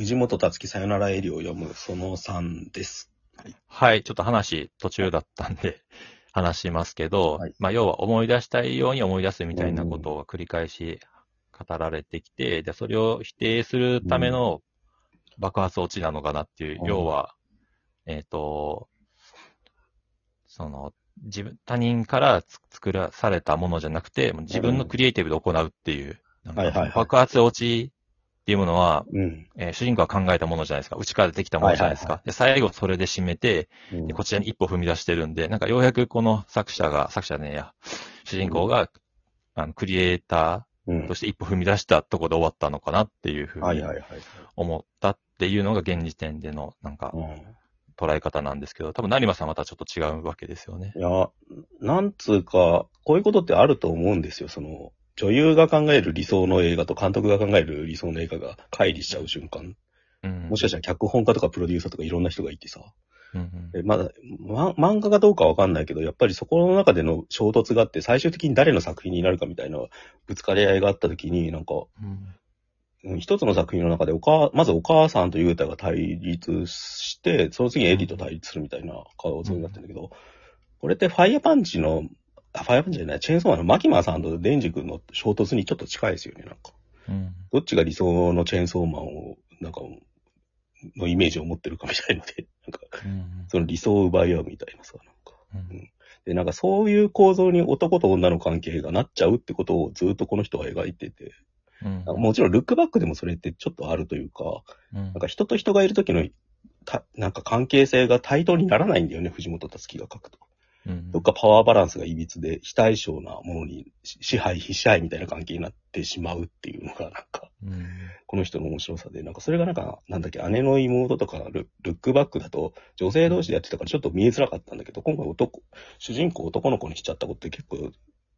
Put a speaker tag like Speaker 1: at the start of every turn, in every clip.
Speaker 1: 藤本達樹さよならエリを読むその3です。
Speaker 2: はい、ちょっと話途中だったんで、話しますけど、
Speaker 1: はい。
Speaker 2: まあ、要は思い出したいように思い出すみたいなことを繰り返し語られてきて、で、それを否定するための爆発落ちなのかなっていう、
Speaker 1: うん。
Speaker 2: 要は、えっ、と、その、自分、他人からつ作らされたものじゃなくて、自分のクリエイティブで行うっていう、なんか
Speaker 1: はいはいはい。
Speaker 2: 爆発落ちっていうものは、
Speaker 1: うん。
Speaker 2: えー主人公が考えたものじゃないですか。内からできたものじゃないですか。
Speaker 1: はい
Speaker 2: で、最後それで締めて、
Speaker 1: うん
Speaker 2: でこちらに一歩踏み出してるんで、なんかようやくこの作者が、作者ねえや、主人公が、あの、クリエイタ
Speaker 1: うん
Speaker 2: ーとして一歩踏み出したところで終わったのかなっていうふうに
Speaker 1: はいはいはい。
Speaker 2: 思ったっていうのが現時点での、なんか
Speaker 1: う、ん
Speaker 2: 捉え方なんですけど、多分成馬さんはまたちょっと違うわけですよね。
Speaker 1: いや、なんつうか、こういうことってあると思うんですよ。その、女優が考える理想の映画と監督が考える理想の映画が乖離しちゃう瞬間。
Speaker 2: うん。
Speaker 1: もしかしたら脚本家とかプロデューサーとかいろんな人がいてさ。
Speaker 2: うんうん
Speaker 1: えまだ、ま、漫画がどうかわかんないけど、やっぱりそこの中での衝突があって、最終的に誰の作品になるかみたいなぶつかり合いがあった時に、なんか、
Speaker 2: うん
Speaker 1: うん一つの作品の中でおか、まずお母さんとユータが対立して、その次にエディと対立するみたいな構造になってるんだけど、これってファイヤーパンチの、あ、ファイヤーパンチじゃない、チェーンソーマンのマキマさんとデンジ君の衝突にちょっと近いですよね、なんか。
Speaker 2: うん。
Speaker 1: どっちが理想のチェーンソーマンを、なんか、のイメージを持ってるかみたいので、なんか、
Speaker 2: うん。
Speaker 1: その理想を奪い合うみたいなさ、なんか。
Speaker 2: うん。
Speaker 1: で、なんかそういう構造に男と女の関係がなっちゃうってことをずっとこの人は描いてて、
Speaker 2: うん。
Speaker 1: もちろんルックバックでもそれってちょっとあるというか、
Speaker 2: うん。
Speaker 1: なんか人と人がいる時のた、なんか関係性が対等にならないんだよね、藤本達樹が書くと。
Speaker 2: うん
Speaker 1: どっかパワーバランスが歪で、非対称なものにし支配、非支配みたいな関係になってしまうっていうのが、なんか、
Speaker 2: うん。
Speaker 1: この人の面白さで、なんかそれがなんか、なんだっけ、姉の妹とかルルックバックだと、女性同士でやってたからちょっと見えづらかったんだけど、今回男、主人公男の子にしちゃったことって結構、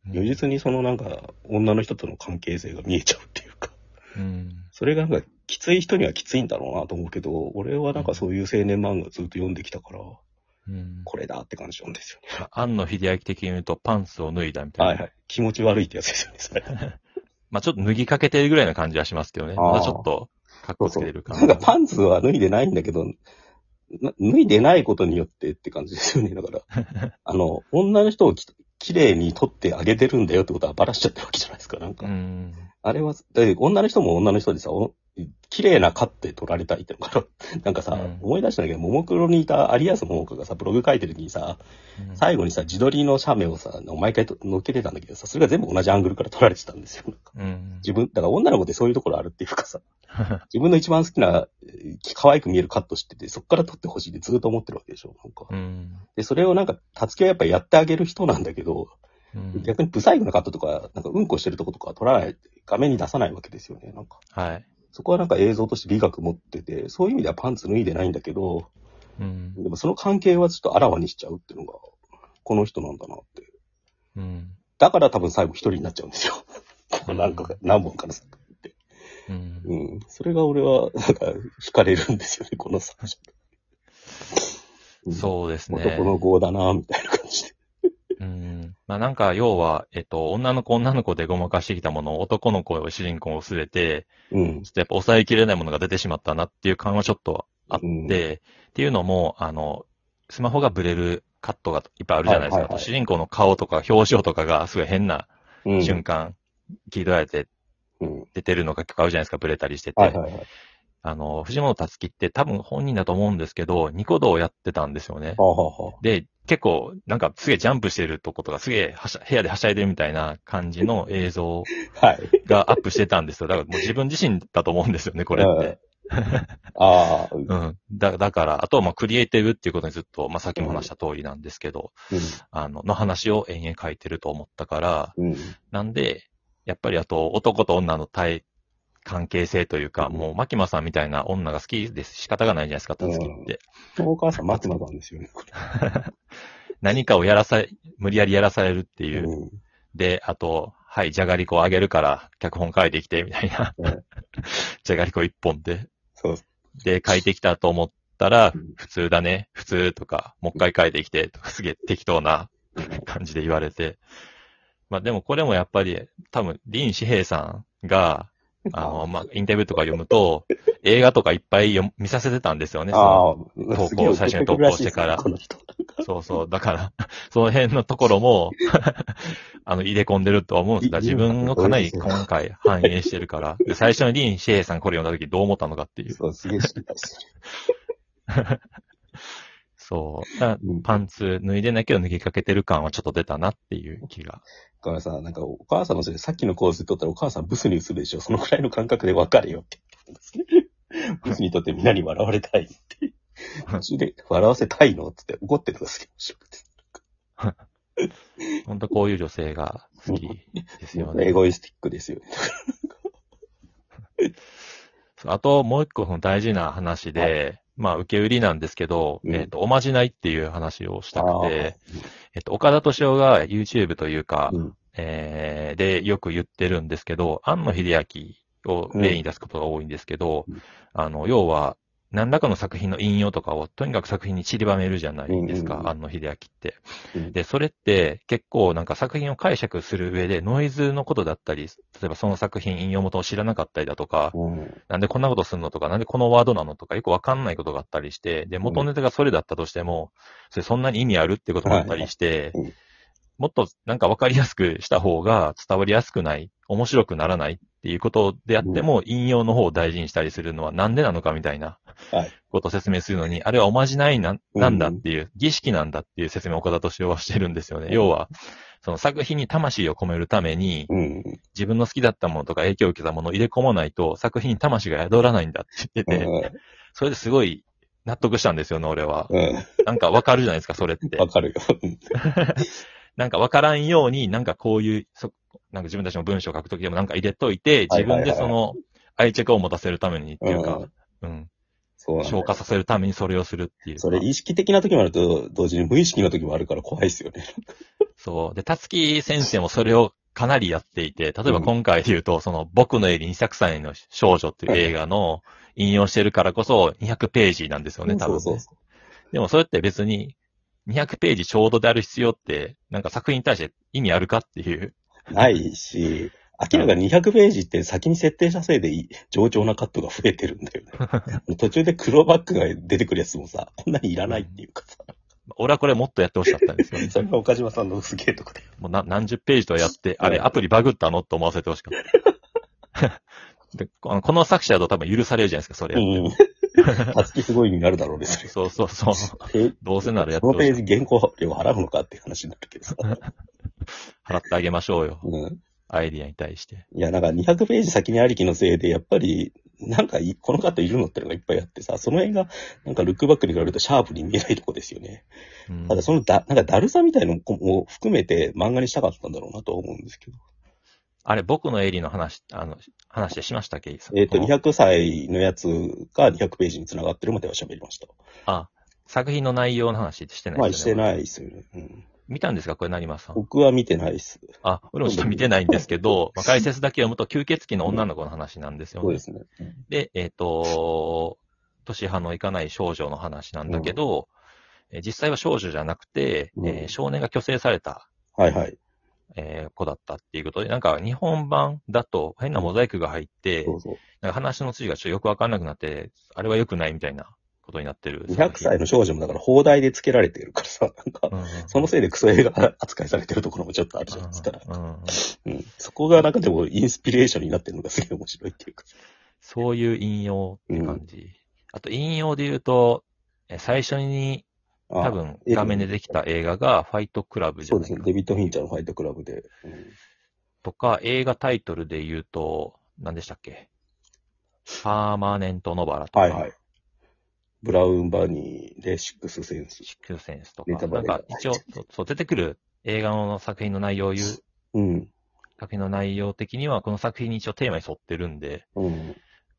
Speaker 1: 如実にそのなんか、女の人との関係性が見えちゃうっていうか、
Speaker 2: うん。
Speaker 1: それがなんか、きつい人にはきついんだろうなと思うけど、俺はなんかそういう青年漫画ずっと読んできたから、
Speaker 2: うん
Speaker 1: これだって感じなんですよね。
Speaker 2: 庵野秀明的に言うとパンツを脱いだみたいな。
Speaker 1: はいはい。気持ち悪いってやつですよね、それ。
Speaker 2: まあちょっと脱ぎかけてるぐらいな感じはしますけどね。まだちょっと、かっこつけてる感
Speaker 1: なんかパンツは脱いでないんだけど、な脱いでないことによってって感じですよね。だから、あの、女の人をき綺麗に撮ってあげてるんだよってことはバラしちゃってるわけじゃないですか。なんか、
Speaker 2: うん。
Speaker 1: あれは、女の人も女の人でさ、お綺麗なカって撮られたいってのから、なんかさ、
Speaker 2: うん
Speaker 1: 思い出したんだけど、ももクロにいた有安桃子がさ、ブログ書いてる時にさ、最後にさ、自撮りの写メをさ、毎回と乗っけてたんだけどさ、それが全部同じアングルから撮られてたんですよ。
Speaker 2: うん。
Speaker 1: 自分、だから女の子ってそういうところあるっていうかさ、自分の一番好きな、えー可愛く見えるカットしてて、そっから撮ってほしいってずっと思ってるわけでしょ。なんか。
Speaker 2: うん。
Speaker 1: で、それをなんか、たつきはやっぱやってあげる人なんだけど、
Speaker 2: うん
Speaker 1: 逆にブサイクなカットとか、なんかうんこしてるとことか撮らない、画面に出さないわけですよね。なんか。
Speaker 2: はい。
Speaker 1: そこはなんか映像として美学持ってて、そういう意味ではパンツ脱いでないんだけど、
Speaker 2: うん。
Speaker 1: でもその関係はちょっとあらわにしちゃうっていうのが、この人なんだなって。
Speaker 2: うん。
Speaker 1: だから多分最後一人になっちゃうんですよ。この何個か、何本かの作品って。
Speaker 2: うん。
Speaker 1: うん。それが俺は、なんか、惹かれるんですよね、この作者。うん
Speaker 2: そうですね。
Speaker 1: 男の子だな、みたいな感じで。
Speaker 2: うん。まあなんか、要は、えっと、女の子女の子でごまかしてきたものを男の子を主人公をすべて、
Speaker 1: うん
Speaker 2: ちょ。っとやっぱ抑えきれないものが出てしまったなっていう感はちょっとあって、
Speaker 1: うん
Speaker 2: っていうのも、あの、スマホがブレるカットがいっぱいあるじゃないですか。
Speaker 1: はいはいはい
Speaker 2: 主人公の顔とか表情とかがすごい変な
Speaker 1: うん。
Speaker 2: 瞬間、切り取られて
Speaker 1: うん。
Speaker 2: 出てるのが結構あるじゃないですか、ブレたりしてて。
Speaker 1: はいはいはい。
Speaker 2: あの、藤本達樹って多分本人だと思うんですけど、ニコ動をやってたんですよね。
Speaker 1: はあ、は
Speaker 2: で、結構、なんかすげえジャンプしてるとことか、すげえはしゃ部屋ではしゃいでるみたいな感じの映像
Speaker 1: はい。
Speaker 2: がアップしてたんですよ。だからもう自分自身だと思うんですよね、これって。
Speaker 1: ああ、うん。
Speaker 2: うん。だだから、あとはまあクリエイティブっていうことにずっと、まあさっきも話した通りなんですけど、あの、の話を延々書いてると思ったから、
Speaker 1: うん。
Speaker 2: なんで、やっぱりあと男と女の対関係性というか、
Speaker 1: うん
Speaker 2: もう、牧間さんみたいな女が好きです。仕方がないじゃないですか、たつきって。
Speaker 1: お母さん、松間さんですよね、こ
Speaker 2: 何かをやらさ、無理やりやらされるって
Speaker 1: れ。
Speaker 2: いう。
Speaker 1: うん。
Speaker 2: で、あと、はい、じゃがりこをあげるから、脚本書いてきて、みたいな
Speaker 1: うん。
Speaker 2: じゃがりこ一本で。
Speaker 1: そう。
Speaker 2: で、書いてきたと思ったら
Speaker 1: うん、
Speaker 2: 普通だね、普通とか、もう一回書いてきて、とかすげえ適当な感じで言われて。まあでもこれもやっぱり、多分、林志平さんが、あの、まあ、インタビューとか読むと、映画とかいっぱい見させてたんですよね。その投稿最初に投稿してから。そうそう。だから、その辺のところも、あの、入れ込んでるとは思うんですが、
Speaker 1: い
Speaker 2: 自分のかなり今回反映してるから、で最初にリン・シェイさんこれ読んだ時どう思ったのかっていう。
Speaker 1: そう、すげえ心配して
Speaker 2: そう。パンツ脱いでないけど脱ぎかけてる感はちょっと出たなっていう気が。
Speaker 1: だからさ、なんかお母さんのせいでさっきのコース取ったらお母さんブスに映るでしょ。そのくらいの感覚で別れよって言ってるんですね。ブスにとってみんなに笑われたいって。途中で笑わせたいの？ってって怒ってるのがすげえ面白くて。
Speaker 2: 本当こういう女性が好きですよね。
Speaker 1: エゴイスティックですよね。
Speaker 2: あと、もう一個その大事な話で、まあ、受け売りなんですけど、
Speaker 1: うん
Speaker 2: えっ、と、おまじないっていう話をしたく
Speaker 1: あ
Speaker 2: て、えっ、と、岡田敏夫が YouTube というか、
Speaker 1: うん。
Speaker 2: えーで、よく言ってるんですけど、庵野秀明を例に出すことが多いんですけど、
Speaker 1: うん
Speaker 2: あの、要は、何らかの作品の引用とかをとにかく作品に散りばめるじゃないですか、庵野秀明って。
Speaker 1: うん。
Speaker 2: で、それって結構なんか作品を解釈する上でノイズのことだったり、例えばその作品引用元を知らなかったりだとか、
Speaker 1: うん。
Speaker 2: なんでこんなことするのとか、なんでこのワードなのとか、よくわかんないことがあったりして、で、元ネタがそれだったとしても、それそんなに意味あるってこともあったりしてもっとなんかわかりやすくした方が伝わりやすくない、面白くならないっていうことであっても、引用の方を大事にしたりするのはなんでなのかみたいな
Speaker 1: はい
Speaker 2: ことを説明するのに、あれはおまじないななんだ
Speaker 1: うん
Speaker 2: っていう、儀式なんだっていう説明を岡田敏夫はしてるんですよね。要は、その作品に魂を込めるために、
Speaker 1: うん。
Speaker 2: 自分の好きだったものとか影響を受けたものを入れ込まないと、作品に魂が宿らないんだって言ってて、それですごい納得したんですよね、俺は。
Speaker 1: うん。
Speaker 2: なんかわかるじゃないですか、それって
Speaker 1: わ。かるよ。うん
Speaker 2: なんかわからんように、なんかこういう、そなんか自分たちの文章を書くときでもなんか入れといて、自分でその愛着を持たせるためにっていうか、うん、
Speaker 1: そうなんだよ
Speaker 2: 消化させるためにそれをするっていうか。
Speaker 1: それ意識的な時もあると、同時に無意識の時もあるから怖いですよね。
Speaker 2: そう。で、たつき先生もそれをかなりやっていて、例えば今回で言うと、その僕のエリ200歳の少女っていう映画の引用してるからこそ200ページなんですよね、多分、ね。
Speaker 1: そうそう
Speaker 2: でもそれって別に200ページちょうどである必要って、なんか作品に対して意味あるかっていう。
Speaker 1: ないし、明らかに200ページって先に設定したせいで上調なカットが増えてるんだよね。途中で黒バックが出てくるやつもさ、こんなにいらないっていうかさ、
Speaker 2: 俺はこれもっとやってほしかったんですよね。
Speaker 1: それが岡島さんのすげえとこで。
Speaker 2: もうな何十ページとやって、あれ、
Speaker 1: うん
Speaker 2: アプリバグったの？と思わせてほしかった。でこのこの作者だと多分許されるじゃないですか、それやって。
Speaker 1: うん。たつきすごいになるだろうね、それ。
Speaker 2: そうそうそう。
Speaker 1: え？
Speaker 2: どうせならやって
Speaker 1: このペ
Speaker 2: ほしい。
Speaker 1: ージ原稿料払うのかっていう話になるけどさ。
Speaker 2: 払ってあげましょうよ。
Speaker 1: うん。
Speaker 2: アイディアに対して。
Speaker 1: いや、なんか200ページ先にありきのせいで、やっぱり、なんかい、このカットいるのってのがいっぱいあってさ、その辺が、なんかルックバックに比べるとシャープに見えないとこですよね。
Speaker 2: うん
Speaker 1: ただそのだ、なんかだるさみたいのも含めて漫画にしたかったんだろうなとは思うんですけど。
Speaker 2: あれ、僕のエリの話、あの、話でしましたっけ？
Speaker 1: えっ、と、
Speaker 2: この
Speaker 1: 200歳のやつが200ページに繋がってるまでは喋りました。
Speaker 2: あ、作品の内容の話ってしてない
Speaker 1: まあ、
Speaker 2: ですよね。
Speaker 1: してないですよね。うん。
Speaker 2: 見たんですか？これ、成松さん。
Speaker 1: 僕は見てないです。
Speaker 2: あ、俺もちょっと見てないんですけど、まあ、解説だけ読むと吸血鬼の女の子の話なんですよね。
Speaker 1: そうですね。
Speaker 2: で、えっ、と、年派のいかない少女の話なんだけど、えー実際は少女じゃなくて、
Speaker 1: うん
Speaker 2: えー少年が虚勢された、
Speaker 1: はいはい。
Speaker 2: えー子だったっていうことで、なんか日本版だと変なモザイクが入って、
Speaker 1: そうそう。
Speaker 2: なんか話の筋がちょっとよくわかんなくなって、あれは良くないみたいなことになってる。
Speaker 1: 200歳の少女もだから放題で付けられてるからさ、なんか、そのせいでクソ映画扱いされてるところもちょっとあるじゃないですか。
Speaker 2: うん。
Speaker 1: そこがなんかでもインスピレーションになってるのがすげえ面白いっていうか。
Speaker 2: そういう引用って感じ。あと引用で言うと、え最初に
Speaker 1: あ
Speaker 2: 多分画面でできた映画がファイトクラブじ
Speaker 1: そうですね。デビッド・フィンチャーのファイトクラブで。うん
Speaker 2: とか、映画タイトルで言うと、何でしたっけ？パーマネントノバラとか、
Speaker 1: はいはい。ブラウンバニーでシックスセンス。
Speaker 2: シックスセンスとか、
Speaker 1: ネタバレ
Speaker 2: なんか一応、そうそう出てくる映画の作品の内容を言う、
Speaker 1: うん。
Speaker 2: 作品の内容的にはこの作品に一応テーマに沿ってるんで、
Speaker 1: うん。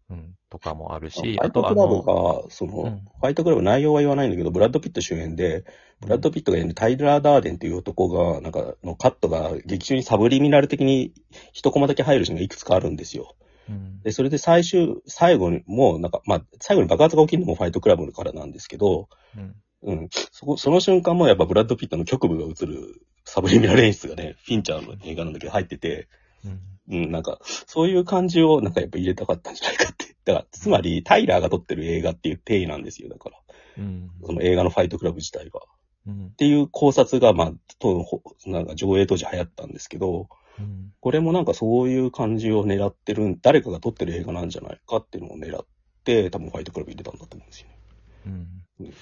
Speaker 2: うん、とかもあるし、フ
Speaker 1: ァイトクラブが、その、
Speaker 2: うん
Speaker 1: ファイトクラブ内容は言わないんだけど、ブラッド・ピット主演で、ブラッド・ピットが演じるタイラー・ダーデンっていう男が、なんか、のカットが劇中にサブリミナル的に一コマだけ入るシーンがいくつかあるんですよ。
Speaker 2: うん
Speaker 1: で、それで最終、最後にもう、なんか、まあ、最後に爆発が起きるのもファイトクラブからなんですけど、
Speaker 2: うん
Speaker 1: うん。そこ、その瞬間もやっぱブラッド・ピットの局部が映るサブリミナル演出がね、フィンチャーの映画なんだけど入ってて、
Speaker 2: うん。
Speaker 1: うん、なんか、そういう感じをなんかやっぱ入れたかったんじゃないかって。だから、つまり、タイラーが撮ってる映画っていう定義なんですよ。だから、
Speaker 2: うん。
Speaker 1: その映画のファイトクラブ自体が。っ
Speaker 2: うん。
Speaker 1: ていう考察が、まあ、と、ほなんか上映当時流行ったんですけど、
Speaker 2: うん。
Speaker 1: これもなんかそういう感じを狙ってる、誰かが撮ってる映画なんじゃないかっていうのを狙って、多分ファイトクラブ入れたんだと思うんですよね。
Speaker 2: うん
Speaker 1: うん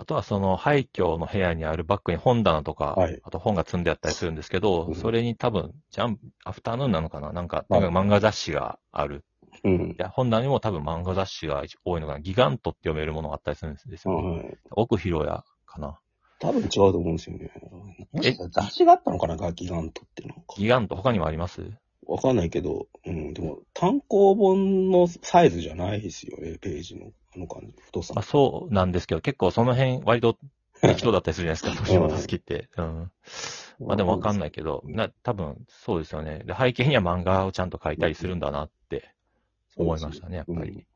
Speaker 2: あとはその廃墟の部屋にあるバッグに本棚とか、
Speaker 1: はい
Speaker 2: あと本が積んであったりするんですけど、
Speaker 1: うん
Speaker 2: それに多分、ジャンプ、アフタヌーンなのかな？なんか、
Speaker 1: はい
Speaker 2: なんか漫画雑誌がある。
Speaker 1: うん
Speaker 2: い。や、本棚にも多分漫画雑誌が多いのかな？ギガントって読めるものがあったりするんですよ、ね。
Speaker 1: はい。
Speaker 2: 奥広屋かな？
Speaker 1: 多分違うと思うんですよね。もしかしたら雑誌があったのかなガキガントっていうのか。
Speaker 2: ギガント他にもあります？
Speaker 1: わかんないけど、うん、でも単行本のサイズじゃないですよね、ページの、あの感じ、太さ
Speaker 2: まあ。そうなんですけど、結構その辺割と適当だったりするじゃないですか、年物好きって。うん。まあでもわかんないけど、な、多分そうですよね。で、背景には漫画をちゃんと書いたりするんだなって思いましたね、やっぱり。
Speaker 1: うん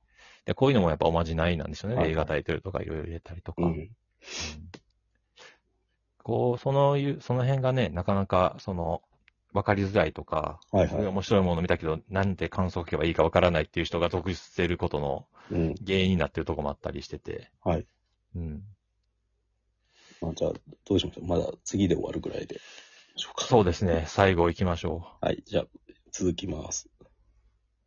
Speaker 2: で、こういうのもやっぱおまじないなんですよね。
Speaker 1: はい
Speaker 2: 映画タイトルとかいろいろ入れたりとか。
Speaker 1: う
Speaker 2: うんんこう、そのいう、その辺がね、なかなか、その、わかりづらいとか、
Speaker 1: はいはい。
Speaker 2: 面白いもの見たけど、なんで感想を書けばいいかわからないっていう人が得してることの
Speaker 1: うん。
Speaker 2: 原因になってるとこもあったりしてて。
Speaker 1: はい。
Speaker 2: うん。
Speaker 1: まあ、じゃあ、どうしましょう。まだ次で終わるぐらいで。
Speaker 2: そうですね。最後行きましょう。
Speaker 1: はい。じゃあ、続きます。